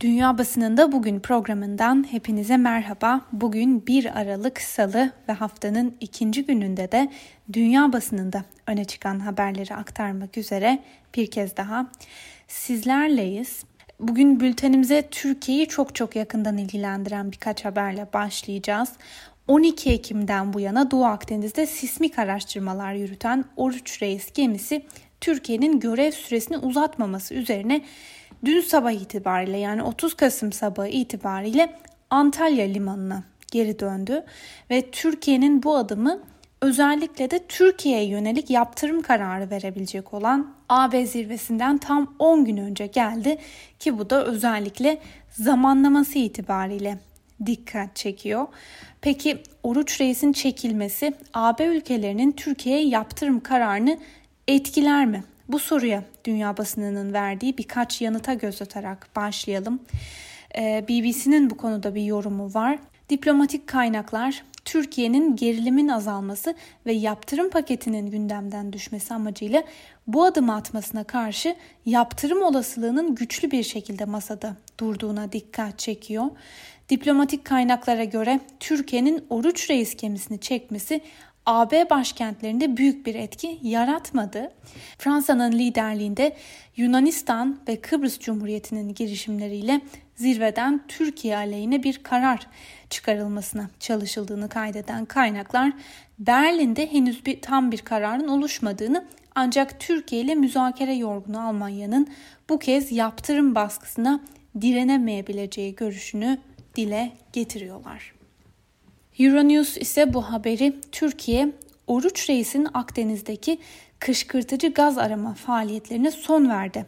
Dünya Basınında Bugün programından hepinize merhaba. Bugün 1 Aralık Salı ve haftanın ikinci gününde de dünya basınında öne çıkan haberleri aktarmak üzere bir kez daha sizlerleyiz. Bugün bültenimize Türkiye'yi çok çok yakından ilgilendiren birkaç haberle başlayacağız. 12 Ekim'den bu yana Doğu Akdeniz'de sismik araştırmalar yürüten Oruç Reis gemisi Türkiye'nin görev süresini uzatmaması üzerine dün sabah itibariyle yani 30 Kasım sabahı itibariyle Antalya limanına geri döndü ve Türkiye'nin bu adımı özellikle de Türkiye'ye yönelik yaptırım kararı verebilecek olan AB zirvesinden tam 10 gün önce geldi ki bu da özellikle zamanlaması itibariyle dikkat çekiyor. Peki Oruç Reis'in çekilmesi AB ülkelerinin Türkiye'ye yaptırım kararını etkiler mi? Bu soruya dünya basınının verdiği birkaç yanıta göz atarak başlayalım. Ee, BBC'nin bu konuda bir yorumu var. Diplomatik kaynaklar Türkiye'nin gerilimin azalması ve yaptırım paketinin gündemden düşmesi amacıyla bu adımı atmasına karşı yaptırım olasılığının güçlü bir şekilde masada durduğuna dikkat çekiyor. Diplomatik kaynaklara göre Türkiye'nin Oruç Reis gemisini çekmesi AB başkentlerinde büyük bir etki yaratmadı. Fransa'nın liderliğinde Yunanistan ve Kıbrıs Cumhuriyeti'nin girişimleriyle zirveden Türkiye aleyhine bir karar çıkarılmasına çalışıldığını kaydeden kaynaklar Berlin'de henüz bir tam bir kararın oluşmadığını ancak Türkiye ile müzakere yorgunu Almanya'nın bu kez yaptırım baskısına direnemeyebileceği görüşünü dile getiriyorlar. Euronews ise bu haberi Türkiye, Oruç Reis'in Akdeniz'deki kışkırtıcı gaz arama faaliyetlerine son verdi.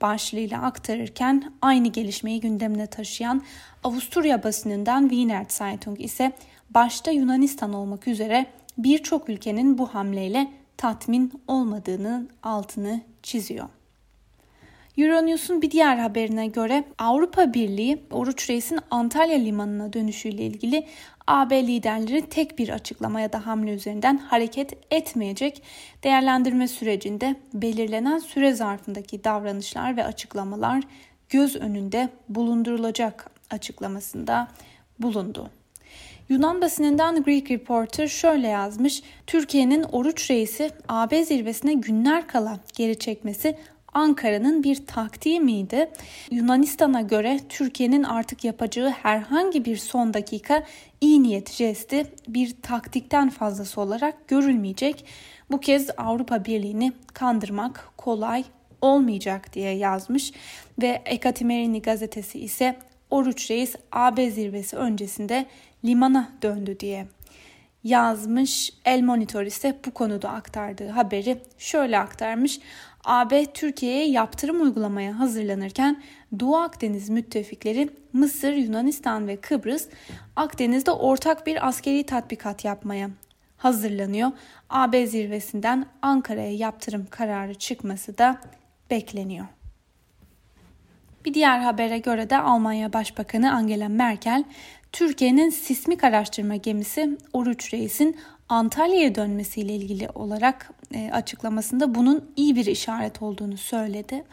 Başlığıyla aktarırken aynı gelişmeyi gündemine taşıyan Avusturya basınından Wiener Zeitung ise başta Yunanistan olmak üzere birçok ülkenin bu hamleyle tatmin olmadığının altını çiziyor. Euronews'un bir diğer haberine göre Avrupa Birliği Oruç Reis'in Antalya limanına dönüşüyle ilgili AB liderleri tek bir açıklama ya da hamle üzerinden hareket etmeyecek. Değerlendirme sürecinde belirlenen süre zarfındaki davranışlar ve açıklamalar göz önünde bulundurulacak açıklamasında bulundu. Yunan basınından Greek Reporter şöyle yazmış. Türkiye'nin Oruç Reis'i AB zirvesine günler kala geri çekmesi Ankara'nın bir taktiği miydi? Yunanistan'a göre Türkiye'nin artık yapacağı herhangi bir son dakika iyi niyet jesti bir taktikten fazlası olarak görülmeyecek. Bu kez Avrupa Birliği'ni kandırmak kolay olmayacak diye yazmış ve Ekatimerini gazetesi ise Oruç Reis AB zirvesi öncesinde limana döndü diye yazmış. El Monitor ise bu konuda aktardığı haberi şöyle aktarmış. AB Türkiye'ye yaptırım uygulamaya hazırlanırken Doğu Akdeniz müttefikleri Mısır, Yunanistan ve Kıbrıs Akdeniz'de ortak bir askeri tatbikat yapmaya hazırlanıyor. AB zirvesinden Ankara'ya yaptırım kararı çıkması da bekleniyor. Bir diğer habere göre de Almanya Başbakanı Angela Merkel, Türkiye'nin sismik araştırma gemisi Oruç Reis'in Antalya'ya dönmesiyle ilgili olarak e, açıklamasında bunun iyi bir işaret olduğunu söyledi.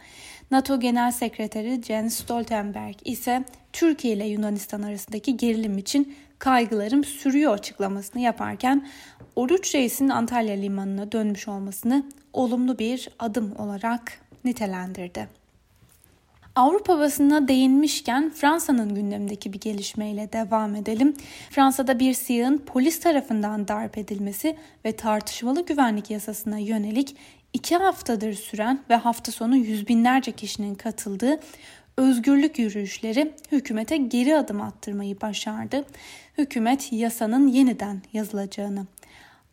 NATO Genel Sekreteri Jens Stoltenberg ise Türkiye ile Yunanistan arasındaki gerilim için kaygılarım sürüyor açıklamasını yaparken Oruç Reis'in Antalya limanına dönmüş olmasını olumlu bir adım olarak nitelendirdi. Avrupa basınına değinmişken Fransa'nın gündemindeki bir gelişmeyle devam edelim. Fransa'da bir siyahın polis tarafından darp edilmesi ve tartışmalı güvenlik yasasına yönelik iki haftadır süren ve hafta sonu yüz binlerce kişinin katıldığı özgürlük yürüyüşleri hükümete geri adım attırmayı başardı. Hükümet yasanın yeniden yazılacağını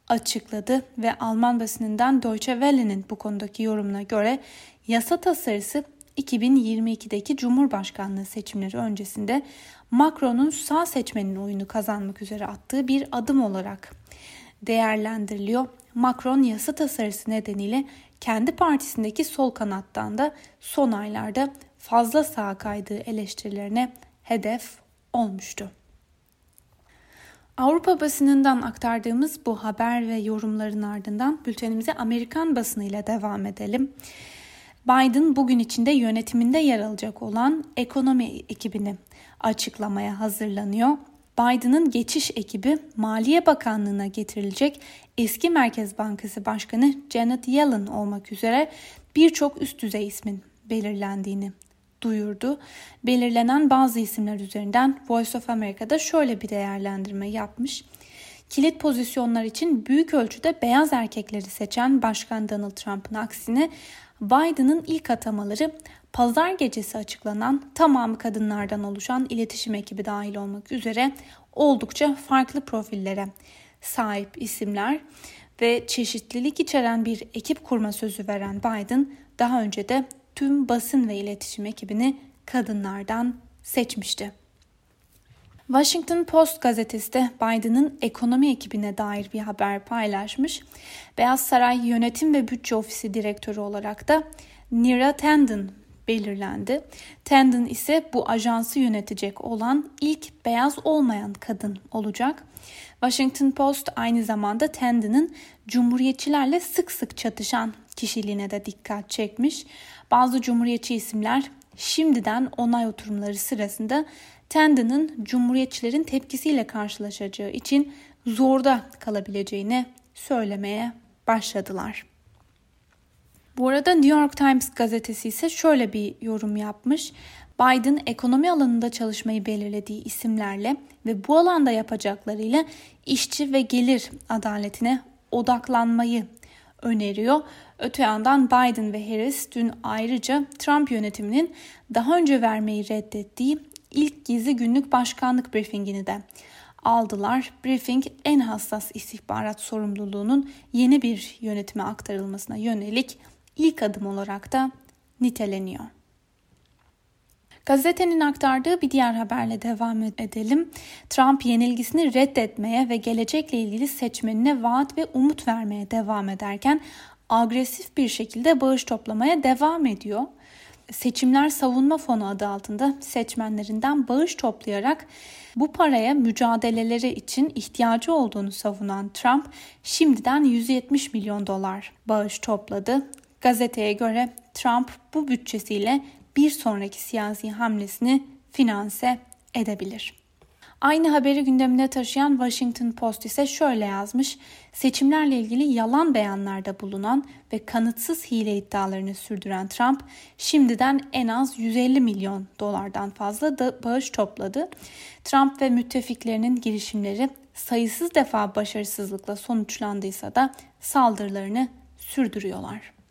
açıkladı ve Alman basınından Deutsche Welle'nin bu konudaki yorumuna göre yasa tasarısı 2022'deki Cumhurbaşkanlığı seçimleri öncesinde Macron'un sağ seçmenin oyunu kazanmak üzere attığı bir adım olarak değerlendiriliyor. Macron yasa tasarısı nedeniyle kendi partisindeki sol kanattan da son aylarda fazla sağa kaydığı eleştirilerine hedef olmuştu. Avrupa basınından aktardığımız bu haber ve yorumların ardından bültenimize Amerikan basınıyla devam edelim. Biden bugün içinde yönetiminde yer alacak olan ekonomi ekibini açıklamaya hazırlanıyor. Biden'ın geçiş ekibi Maliye Bakanlığı'na getirilecek eski Merkez Bankası Başkanı Janet Yellen olmak üzere birçok üst düzey ismin belirlendiğini duyurdu. Belirlenen bazı isimler üzerinden Voice of America'da şöyle bir değerlendirme yapmış. Kilit pozisyonlar için büyük ölçüde beyaz erkekleri seçen Başkan Donald Trump'ın aksine Biden'ın ilk atamaları pazar gecesi açıklanan tamamı kadınlardan oluşan iletişim ekibi dahil olmak üzere oldukça farklı profillere sahip isimler ve çeşitlilik içeren bir ekip kurma sözü veren Biden daha önce de tüm basın ve iletişim ekibini kadınlardan seçmişti. Washington Post gazetesi de Biden'ın ekonomi ekibine dair bir haber paylaşmış. Beyaz Saray Yönetim ve Bütçe Ofisi Direktörü olarak da Nira Tanden belirlendi. Tanden ise bu ajansı yönetecek olan ilk beyaz olmayan kadın olacak. Washington Post aynı zamanda Tanden'ın cumhuriyetçilerle sık sık çatışan kişiliğine de dikkat çekmiş. Bazı cumhuriyetçi isimler şimdiden onay oturumları sırasında Tanden'ın cumhuriyetçilerin tepkisiyle karşılaşacağı için zorda kalabileceğini söylemeye başladılar. Bu arada New York Times gazetesi ise şöyle bir yorum yapmış. Biden ekonomi alanında çalışmayı belirlediği isimlerle ve bu alanda yapacaklarıyla işçi ve gelir adaletine odaklanmayı öneriyor. Öte yandan Biden ve Harris dün ayrıca Trump yönetiminin daha önce vermeyi reddettiği ilk gizli günlük başkanlık briefingini de aldılar. Briefing en hassas istihbarat sorumluluğunun yeni bir yönetime aktarılmasına yönelik ilk adım olarak da niteleniyor. Gazetenin aktardığı bir diğer haberle devam edelim. Trump yenilgisini reddetmeye ve gelecekle ilgili seçmenine vaat ve umut vermeye devam ederken agresif bir şekilde bağış toplamaya devam ediyor. Seçimler Savunma Fonu adı altında seçmenlerinden bağış toplayarak bu paraya mücadeleleri için ihtiyacı olduğunu savunan Trump şimdiden 170 milyon dolar bağış topladı. Gazeteye göre Trump bu bütçesiyle bir sonraki siyasi hamlesini finanse edebilir. Aynı haberi gündemine taşıyan Washington Post ise şöyle yazmış. Seçimlerle ilgili yalan beyanlarda bulunan ve kanıtsız hile iddialarını sürdüren Trump şimdiden en az 150 milyon dolardan fazla da bağış topladı. Trump ve müttefiklerinin girişimleri sayısız defa başarısızlıkla sonuçlandıysa da saldırılarını sürdürüyorlar.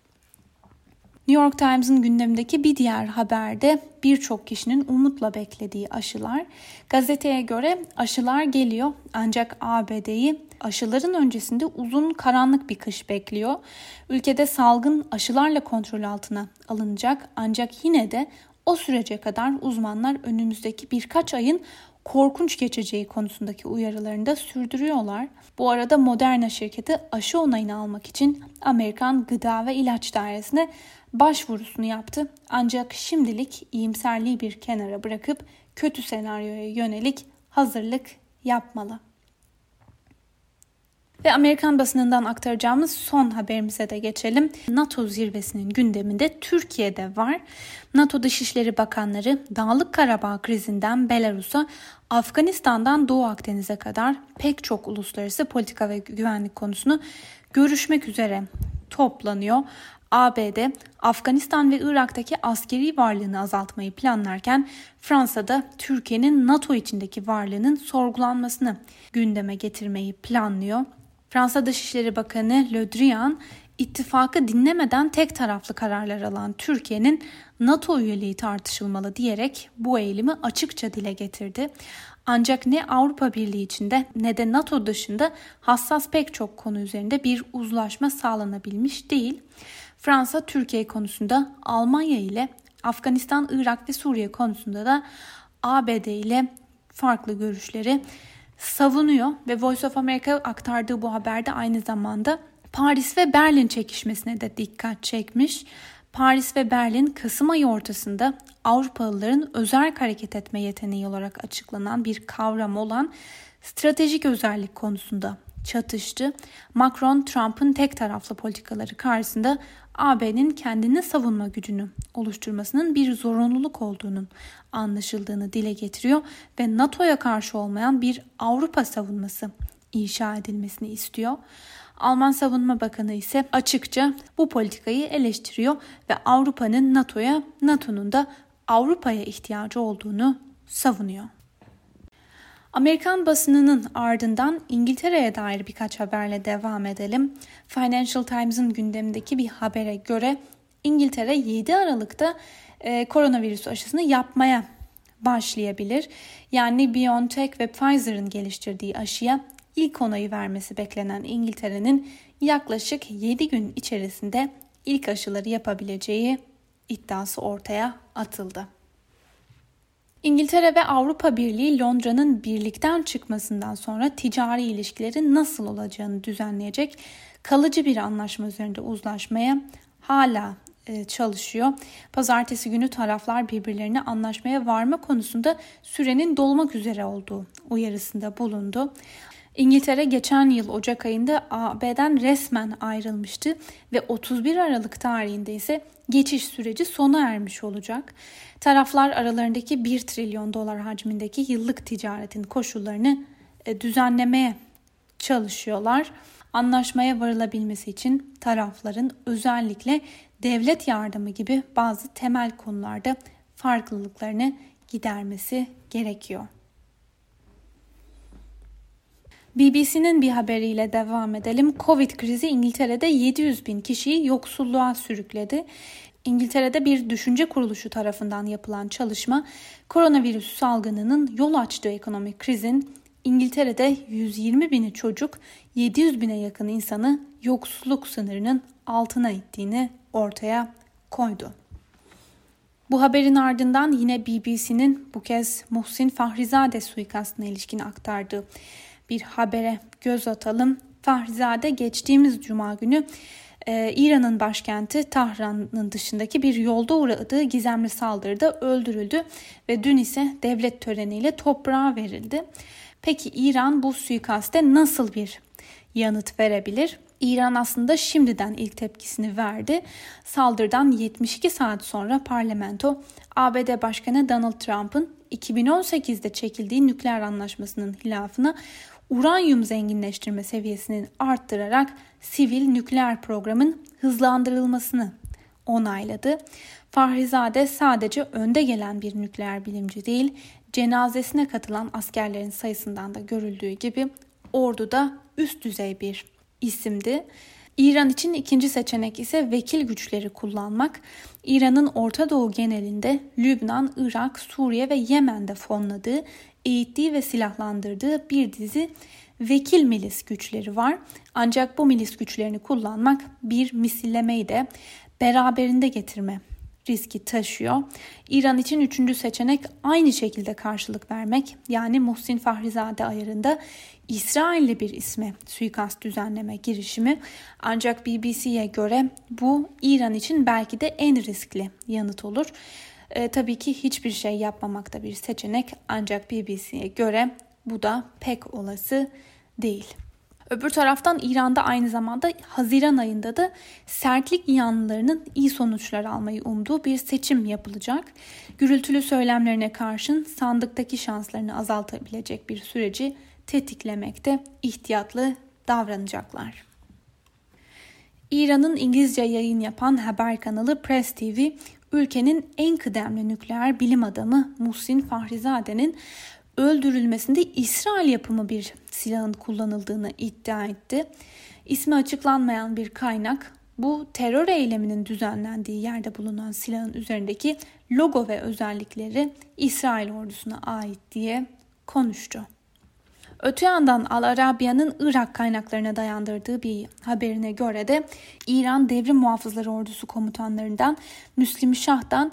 New York Times'ın gündemindeki bir diğer haberde birçok kişinin umutla beklediği aşılar. Gazeteye göre aşılar geliyor ancak ABD'yi aşıların öncesinde uzun karanlık bir kış bekliyor. Ülkede salgın aşılarla kontrol altına alınacak ancak yine de o sürece kadar uzmanlar önümüzdeki birkaç ayın korkunç geçeceği konusundaki uyarılarını da sürdürüyorlar. Bu arada Moderna şirketi aşı onayını almak için Amerikan Gıda ve İlaç Dairesi'ne başvurusunu yaptı. Ancak şimdilik iyimserliği bir kenara bırakıp kötü senaryoya yönelik hazırlık yapmalı. Ve Amerikan basınından aktaracağımız son haberimize de geçelim. NATO zirvesinin gündeminde Türkiye'de var. NATO Dışişleri Bakanları Dağlık Karabağ krizinden Belarus'a, Afganistan'dan Doğu Akdeniz'e kadar pek çok uluslararası politika ve güvenlik konusunu görüşmek üzere toplanıyor. ABD, Afganistan ve Irak'taki askeri varlığını azaltmayı planlarken Fransa'da Türkiye'nin NATO içindeki varlığının sorgulanmasını gündeme getirmeyi planlıyor. Fransa Dışişleri Bakanı Le Drian, ittifakı dinlemeden tek taraflı kararlar alan Türkiye'nin NATO üyeliği tartışılmalı diyerek bu eğilimi açıkça dile getirdi. Ancak ne Avrupa Birliği içinde ne de NATO dışında hassas pek çok konu üzerinde bir uzlaşma sağlanabilmiş değil. Fransa Türkiye konusunda Almanya ile Afganistan, Irak ve Suriye konusunda da ABD ile farklı görüşleri savunuyor ve Voice of America aktardığı bu haberde aynı zamanda Paris ve Berlin çekişmesine de dikkat çekmiş. Paris ve Berlin Kasım ayı ortasında Avrupalıların özel hareket etme yeteneği olarak açıklanan bir kavram olan stratejik özellik konusunda çatıştı. Macron, Trump'ın tek taraflı politikaları karşısında AB'nin kendini savunma gücünü oluşturmasının bir zorunluluk olduğunun anlaşıldığını dile getiriyor ve NATO'ya karşı olmayan bir Avrupa savunması inşa edilmesini istiyor. Alman Savunma Bakanı ise açıkça bu politikayı eleştiriyor ve Avrupa'nın NATO'ya, NATO'nun da Avrupa'ya ihtiyacı olduğunu savunuyor. Amerikan basınının ardından İngiltere'ye dair birkaç haberle devam edelim. Financial Times'ın gündemindeki bir habere göre İngiltere 7 Aralık'ta e, koronavirüs aşısını yapmaya başlayabilir. Yani BioNTech ve Pfizer'ın geliştirdiği aşıya ilk onayı vermesi beklenen İngiltere'nin yaklaşık 7 gün içerisinde ilk aşıları yapabileceği iddiası ortaya atıldı. İngiltere ve Avrupa Birliği Londra'nın birlikten çıkmasından sonra ticari ilişkilerin nasıl olacağını düzenleyecek kalıcı bir anlaşma üzerinde uzlaşmaya hala e, çalışıyor. Pazartesi günü taraflar birbirlerine anlaşmaya varma konusunda sürenin dolmak üzere olduğu uyarısında bulundu. İngiltere geçen yıl Ocak ayında AB'den resmen ayrılmıştı ve 31 Aralık tarihinde ise geçiş süreci sona ermiş olacak. Taraflar aralarındaki 1 trilyon dolar hacmindeki yıllık ticaretin koşullarını e, düzenlemeye çalışıyorlar. Anlaşmaya varılabilmesi için tarafların özellikle devlet yardımı gibi bazı temel konularda farklılıklarını gidermesi gerekiyor. BBC'nin bir haberiyle devam edelim. Covid krizi İngiltere'de 700 bin kişiyi yoksulluğa sürükledi. İngiltere'de bir düşünce kuruluşu tarafından yapılan çalışma, koronavirüs salgınının yol açtığı ekonomik krizin İngiltere'de 120 bini çocuk, 700 bine yakın insanı yoksulluk sınırının altına ittiğini ortaya koydu. Bu haberin ardından yine BBC'nin bu kez Muhsin Fahrizade suikastına ilişkin aktardığı bir habere göz atalım. Fahrizade geçtiğimiz cuma günü e, İran'ın başkenti Tahran'ın dışındaki bir yolda uğradığı gizemli saldırıda öldürüldü ve dün ise devlet töreniyle toprağa verildi. Peki İran bu suikaste nasıl bir yanıt verebilir? İran aslında şimdiden ilk tepkisini verdi. Saldırıdan 72 saat sonra parlamento ABD Başkanı Donald Trump'ın 2018'de çekildiği nükleer anlaşmasının hilafına uranyum zenginleştirme seviyesini arttırarak sivil nükleer programın hızlandırılmasını onayladı. Fahrizade sadece önde gelen bir nükleer bilimci değil, cenazesine katılan askerlerin sayısından da görüldüğü gibi orduda üst düzey bir isimdi. İran için ikinci seçenek ise vekil güçleri kullanmak. İran'ın Orta Doğu genelinde Lübnan, Irak, Suriye ve Yemen'de fonladığı, eğittiği ve silahlandırdığı bir dizi vekil milis güçleri var. Ancak bu milis güçlerini kullanmak bir misillemeyi de beraberinde getirme riski taşıyor. İran için üçüncü seçenek aynı şekilde karşılık vermek. Yani Muhsin Fahrizade ayarında İsrailli bir isme suikast düzenleme girişimi. Ancak BBC'ye göre bu İran için belki de en riskli yanıt olur. E, tabii ki hiçbir şey yapmamak da bir seçenek ancak BBC'ye göre bu da pek olası değil. Öbür taraftan İran'da aynı zamanda Haziran ayında da sertlik yanlılarının iyi sonuçlar almayı umduğu bir seçim yapılacak. Gürültülü söylemlerine karşın sandıktaki şanslarını azaltabilecek bir süreci tetiklemekte ihtiyatlı davranacaklar. İran'ın İngilizce yayın yapan haber kanalı Press TV, ülkenin en kıdemli nükleer bilim adamı Muhsin Fahrizade'nin öldürülmesinde İsrail yapımı bir silahın kullanıldığını iddia etti. İsmi açıklanmayan bir kaynak bu terör eyleminin düzenlendiği yerde bulunan silahın üzerindeki logo ve özellikleri İsrail ordusuna ait diye konuştu. Öte yandan Al Arabiya'nın Irak kaynaklarına dayandırdığı bir haberine göre de İran Devrim Muhafızları Ordusu komutanlarından Müslim Şah'dan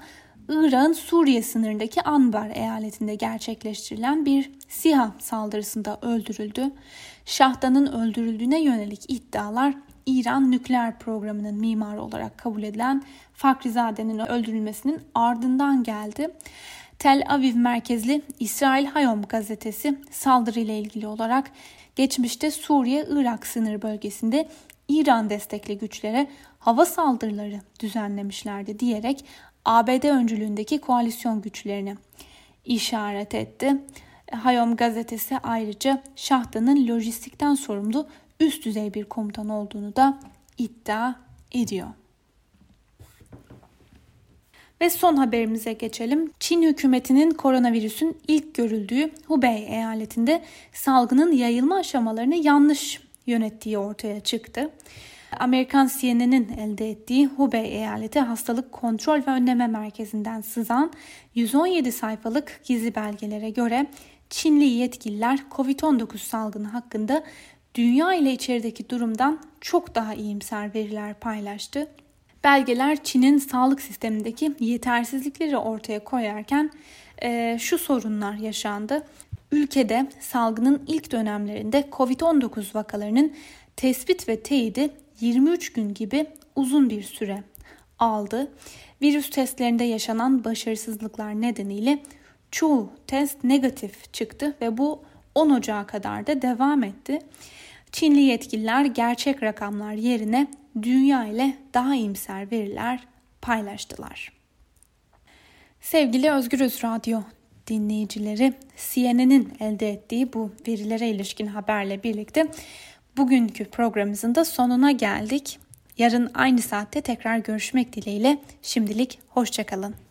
Irak'ın Suriye sınırındaki Anbar eyaletinde gerçekleştirilen bir SİHA saldırısında öldürüldü. Şahdan'ın öldürüldüğüne yönelik iddialar İran nükleer programının mimarı olarak kabul edilen Fakrizade'nin öldürülmesinin ardından geldi. Tel Aviv merkezli İsrail Hayom gazetesi saldırıyla ilgili olarak geçmişte Suriye-Irak sınır bölgesinde İran destekli güçlere hava saldırıları düzenlemişlerdi diyerek ABD öncülüğündeki koalisyon güçlerini işaret etti. Hayom gazetesi ayrıca Şahta'nın lojistikten sorumlu üst düzey bir komutan olduğunu da iddia ediyor. Ve son haberimize geçelim. Çin hükümetinin koronavirüsün ilk görüldüğü Hubei eyaletinde salgının yayılma aşamalarını yanlış yönettiği ortaya çıktı. Amerikan CNN'in elde ettiği Hubei eyaleti hastalık kontrol ve önleme merkezinden sızan 117 sayfalık gizli belgelere göre Çinli yetkililer COVID-19 salgını hakkında dünya ile içerideki durumdan çok daha iyimser veriler paylaştı. Belgeler Çin'in sağlık sistemindeki yetersizlikleri ortaya koyarken e, şu sorunlar yaşandı. Ülkede salgının ilk dönemlerinde COVID-19 vakalarının tespit ve teyidi 23 gün gibi uzun bir süre aldı. Virüs testlerinde yaşanan başarısızlıklar nedeniyle çoğu test negatif çıktı ve bu 10 Ocağı kadar da devam etti. Çinli yetkililer gerçek rakamlar yerine dünya ile daha iyimser veriler paylaştılar. Sevgili Özgürüz Radyo dinleyicileri, CNN'in elde ettiği bu verilere ilişkin haberle birlikte bugünkü programımızın da sonuna geldik. Yarın aynı saatte tekrar görüşmek dileğiyle şimdilik hoşçakalın.